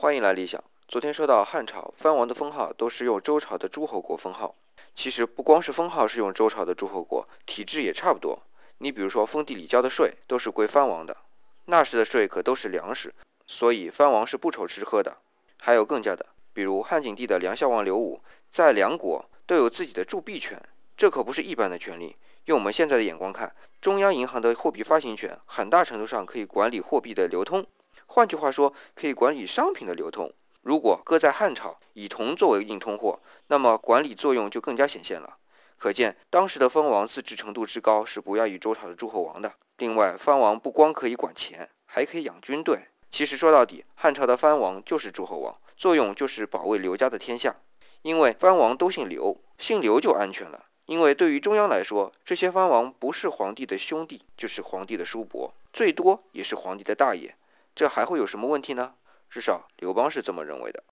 欢迎来理想。昨天说到汉朝藩王的封号都是用周朝的诸侯国封号，其实不光是封号是用周朝的诸侯国，体制也差不多。你比如说封地里交的税都是归藩王的，那时的税可都是粮食，所以藩王是不愁吃喝的。还有更加的，比如汉景帝的梁孝王刘武，在梁国都有自己的铸币权，这可不是一般的权利。用我们现在的眼光看，中央银行的货币发行权很大程度上可以管理货币的流通。换句话说，可以管理商品的流通。如果搁在汉朝，以铜作为硬通货，那么管理作用就更加显现了。可见当时的藩王自治程度之高，是不亚于周朝的诸侯王的。另外，藩王不光可以管钱，还可以养军队。其实说到底，汉朝的藩王就是诸侯王，作用就是保卫刘家的天下。因为藩王都姓刘，姓刘就安全了。因为对于中央来说，这些藩王不是皇帝的兄弟，就是皇帝的叔伯，最多也是皇帝的大爷。这还会有什么问题呢？至少刘邦是这么认为的。